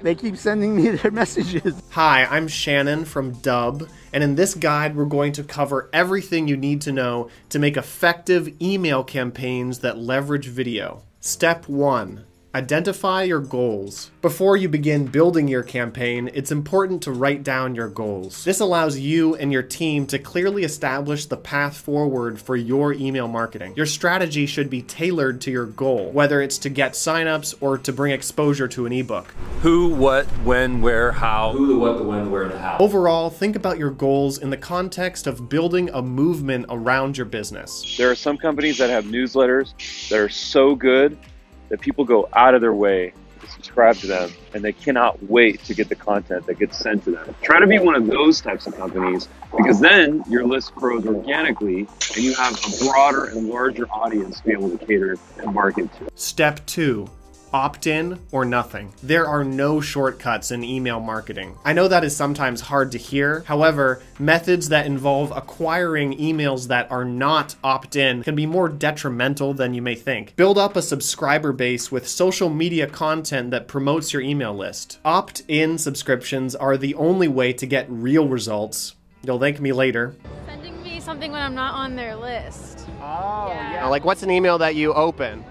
They keep sending me their messages. Hi, I'm Shannon from Dubb, and in this guide, we're going to cover everything you need to know to make effective email campaigns that leverage video. Step 1 Identify your goals. Before you begin building your campaign, it's important to write down your goals. This allows you and your team to clearly establish the path forward for your email marketing. Your strategy should be tailored to your goal, whether it's to get signups or to bring exposure to an ebook. Who, what, when, where, how. Who, the what, the when, where, the how. Overall, think about your goals in the context of building a movement around your business. There are some companies that have newsletters that are so good that people go out of their way to subscribe to them and they cannot wait to get the content that gets sent to them. Try to be one of those types of companies because then your list grows organically and you have a broader and larger audience to be able to cater and market to. Step 2 opt in or nothing. There are no shortcuts in email marketing. I know that is sometimes hard to hear. However, methods that involve acquiring emails that are not opt in can be more detrimental than you may think. Build up a subscriber base with social media content that promotes your email list. Opt in subscriptions are the only way to get real results. You'll thank me later. Sending me something when I'm not on their list. Oh, Yeah. Like, what's an email that you open?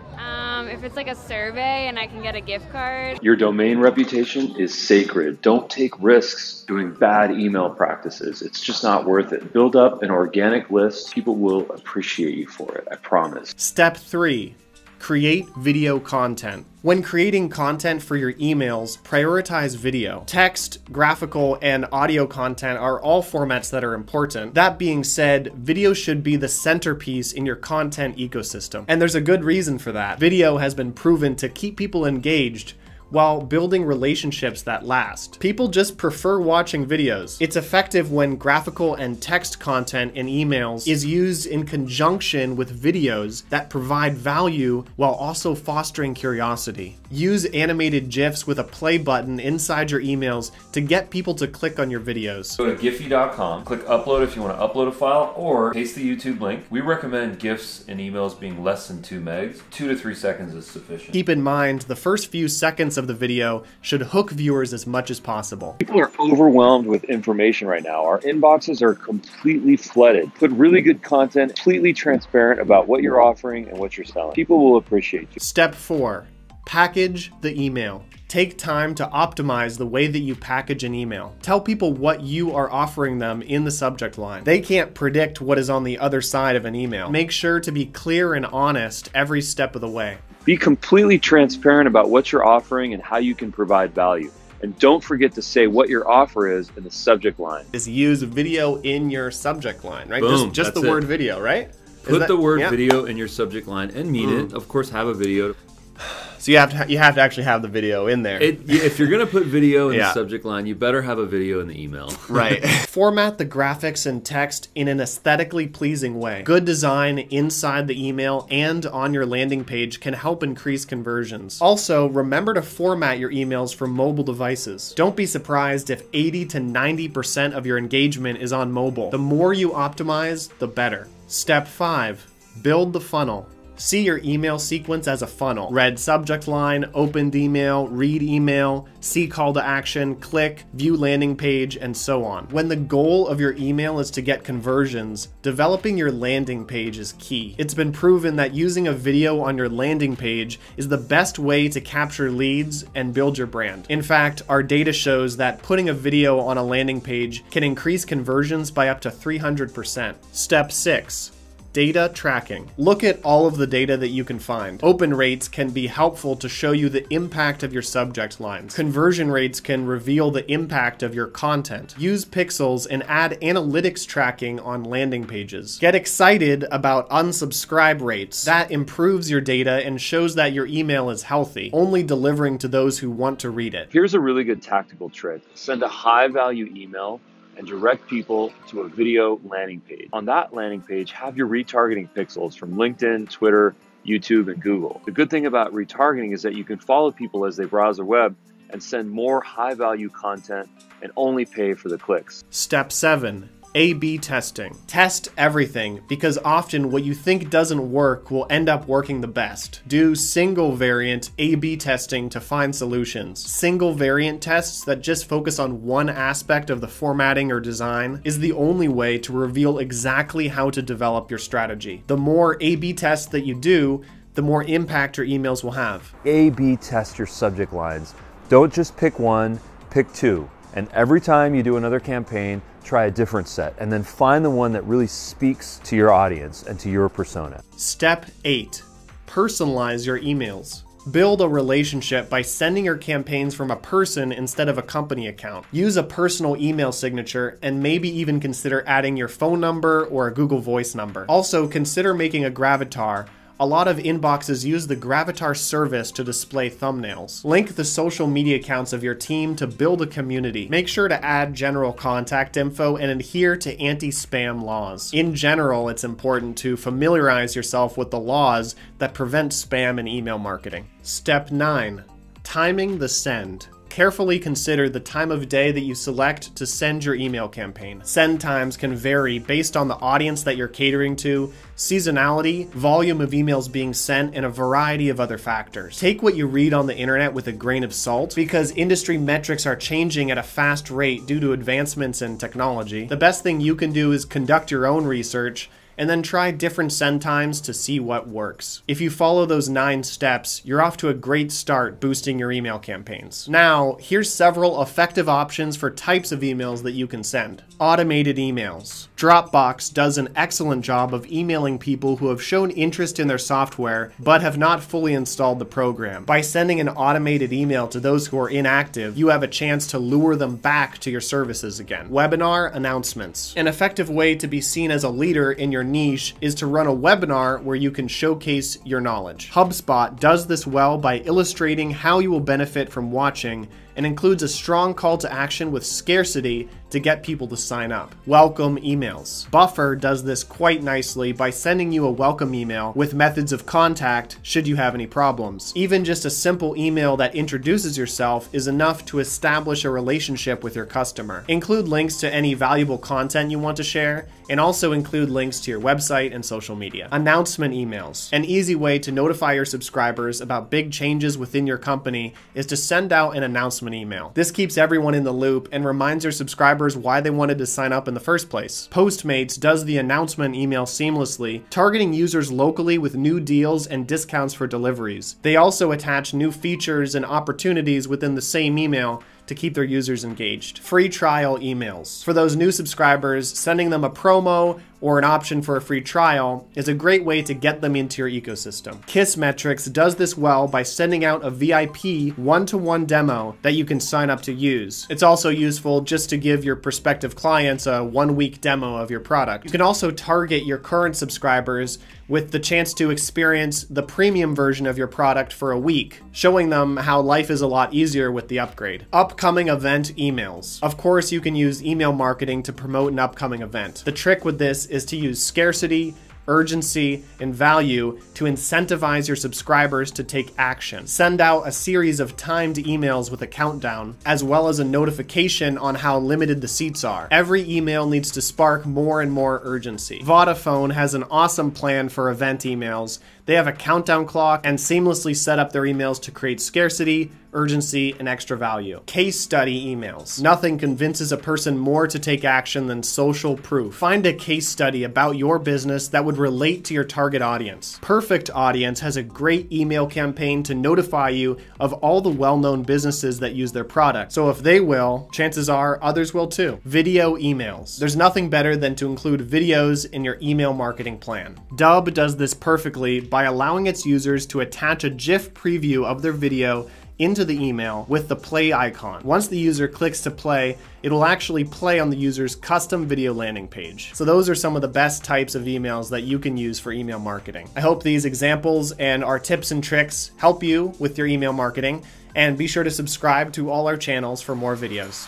Um, if it's like a survey and I can get a gift card. Your domain reputation is sacred. Don't take risks doing bad email practices. It's just not worth it. Build up an organic list. People will appreciate you for it. I promise. Step 3 Create video content. When creating content for your emails, prioritize video. Text, graphical, and audio content are all formats that are important. That being said, video should be the centerpiece in your content ecosystem. And there's a good reason for that. Video has been proven to keep people engaged while building relationships that last. People just prefer watching videos. It's effective when graphical and text content in emails is used in conjunction with videos that provide value while also fostering curiosity. Use animated GIFs with a play button inside your emails to get people to click on your videos. Go to Giphy.com, click upload if you want to upload a file, or paste the YouTube link. We recommend GIFs in emails being less than 2 megs. 2 to 3 seconds is sufficient. Keep in mind, the first few seconds of the video should hook viewers as much as possible. People are overwhelmed with information right now. Our inboxes are completely flooded. Put really good content, completely transparent about what you're offering and what you're selling. People will appreciate you. Step 4 Package the email. Take time to optimize the way that you package an email. Tell people what you are offering them in the subject line. They can't predict what is on the other side of an email. Make sure to be clear and honest every step of the way. Be completely transparent about what you're offering and how you can provide value. And don't forget to say what your offer is in the subject line. Is use video in your subject line, right? Boom, just just the it. word video, right? Put that- the word yeah. video in your subject line and mean it. Mm. Of course, have a video. So you have to you have to actually have the video in there. It, if you're gonna put video in Yeah. the subject line, you better have a video in the email. Right. Format the graphics and text in an aesthetically pleasing way. Good design inside the email and on your landing page can help increase conversions. Also, remember to format your emails for mobile devices. Don't be surprised if 80 to 90% of your engagement is on mobile. The more you optimize, the better. Step 5 Build the funnel. See your email sequence as a funnel. Read subject line, opened email, read email, see call to action, click, view landing page, and so on. When the goal of your email is to get conversions, developing your landing page is key. It's been proven that using a video on your landing page is the best way to capture leads and build your brand. In fact, our data shows that putting a video on a landing page can increase conversions by up to 300%. Step 6 Data tracking. Look at all of the data that you can find. Open rates can be helpful to show you the impact of your subject lines. Conversion rates can reveal the impact of your content. Use pixels and add analytics tracking on landing pages. Get excited about unsubscribe rates. That improves your data and shows that your email is healthy, only delivering to those who want to read it. Here's a really good tactical trick send a high value email and direct people to a video landing page. On that landing page, have your retargeting pixels from LinkedIn, Twitter, YouTube, and Google. The good thing about retargeting is that you can follow people as they browse the web and send more high value content and only pay for the clicks. Step 7 A B testing. Test everything because often what you think doesn't work will end up working the best. Do single variant A B testing to find solutions. Single variant tests that just focus on one aspect of the formatting or design is the only way to reveal exactly how to develop your strategy. The more A B tests that you do, the more impact your emails will have. A B test your subject lines. Don't just pick one, pick two. And every time you do another campaign, try a different set and then find the one that really speaks to your audience and to your persona. Step 8 Personalize your emails. Build a relationship by sending your campaigns from a person instead of a company account. Use a personal email signature and maybe even consider adding your phone number or a Google Voice number. Also, consider making a gravatar a lot of inboxes use the Gravatar service to display thumbnails. Link the social media accounts of your team to build a community. Make sure to add general contact info and adhere to anti-spam laws. In general, it's important to familiarize yourself with the laws that prevent spam in email marketing. Step 9. Timing the send carefully consider the time of day that you select to send your email campaign. Send times can vary based on the audience that you're catering to, seasonality, volume of emails being sent, and a variety of other factors. Take what you read on the internet with a grain of salt because industry metrics are changing at a fast rate due to advancements in technology. The best thing you can do is conduct your own research and then try different send times to see what works. If you follow those nine steps, you're off to a great start boosting your email campaigns. Now, here's several effective options for types of emails that you can send. Automated emails. Dropbox does an excellent job of emailing people who have shown interest in their software but have not fully installed the program. By sending an automated email to those who are inactive, you have a chance to lure them back to your services again. Webinar announcements. An effective way to be seen as a leader in your niche is to run a webinar where you can showcase your knowledge. HubSpot does this well by illustrating how you will benefit from watching and includes a strong call to action with scarcity to get people to sign up. Welcome emails. Buffer does this quite nicely by sending you a welcome email with methods of contact should you have any problems. Even just a simple email that introduces yourself is enough to establish a relationship with your customer. Include links to any valuable content you want to share, and also include links to your website and social media. Announcement emails. An easy way to notify your subscribers about big changes within your company is to send out an announcement email. This keeps everyone in the loop and reminds their subscribers why they wanted to sign up in the first place. Postmates does the announcement email seamlessly, targeting users locally with new deals and discounts for deliveries. They also attach new features and opportunities within the same email to keep their users engaged. Free trial emails. For those new subscribers, sending them a promo or an option for a free trial is a great way to get them into your ecosystem. Kissmetrics does this well by sending out a VIP one-to-one demo that you can sign up to use. It's also useful just to give your prospective clients a one-week demo of your product. You can also target your current subscribers with the chance to experience the premium version of your product for a week, showing them how life is a lot easier with the upgrade. Upcoming event emails. Of course, you can use email marketing to promote an upcoming event. The trick with this is to use scarcity, urgency, and value to incentivize your subscribers to take action. Send out a series of timed emails with a countdown, as well as a notification on how limited the seats are. Every email needs to spark more and more urgency. Vodafone has an awesome plan for event emails. They have a countdown clock and seamlessly set up their emails to create scarcity, urgency, and extra value. Case study emails. Nothing convinces a person more to take action than social proof. Find a case study about your business that would relate to your target audience. Perfect Audience has a great email campaign to notify you of all the well known businesses that use their product. So if they will, chances are others will too. Video emails. There's nothing better than to include videos in your email marketing plan. Dubb does this perfectly by allowing its users to attach a GIF preview of their video into the email with the play icon. Once the user clicks to play, it will actually play on the user's custom video landing page. So those are some of the best types of emails that you can use for email marketing. I hope these examples and our tips and tricks help you with your email marketing and be sure to subscribe to all our channels for more videos.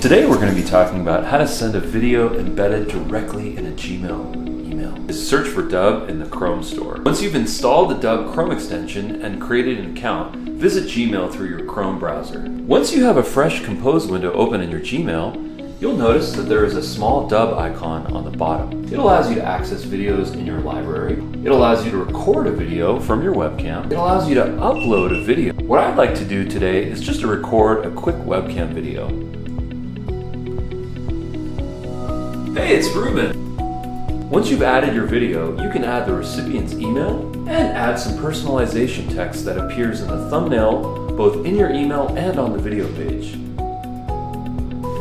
Today we're going to be talking about how to send a video embedded directly in a Gmail is search for Dubb in the Chrome store. Once you've installed the Dubb Chrome extension and created an account, visit Gmail through your Chrome browser. Once you have a fresh Compose window open in your Gmail, you'll notice that there is a small dub icon on the bottom. It allows you to access videos in your library. It allows you to record a video from your webcam. It allows you to upload a video. What I'd like to do today is just to record a quick webcam video. Hey, it's Ruben. Once you've added your video, you can add the recipient's email and add some personalization text that appears in the thumbnail, both in your email and on the video page.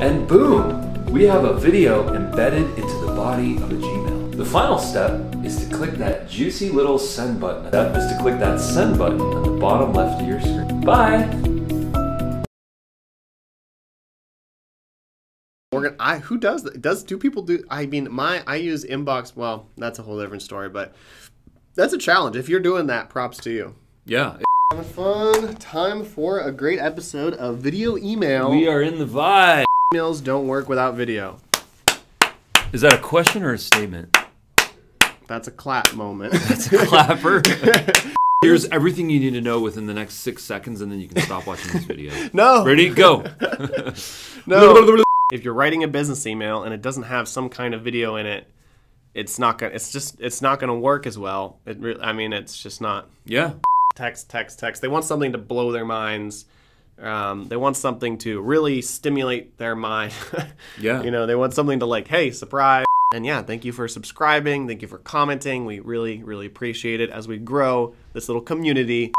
And boom, we have a video embedded into the body of a Gmail. The final step is to click that juicy little send button. That is to click that send button on the bottom left of your screen. Bye! Morgan, I who does? Does do people do? I mean, my I use inbox. Well, that's a whole different story, but that's a challenge. If you're doing that, props to you. Yeah. Having fun. Time for a great episode of video email. We are in the vibe. Emails don't work without video. Is that a question or a statement? That's a clap moment. That's a clapper. Here's everything you need to know within the next six seconds, and then you can stop watching this video. no, Ready? Go. no. If you're writing a business email and it doesn't have some kind of video in it, it's not gonna. It's just. It's not gonna work as well. It. Re- I mean, it's just not. Yeah. text, text, text. They want something to blow their minds. Um, they want something to really stimulate their mind. Yeah. you know, they want something to like, hey, surprise. And yeah, thank you for subscribing. Thank you for commenting. We really, really appreciate it as we grow this little community.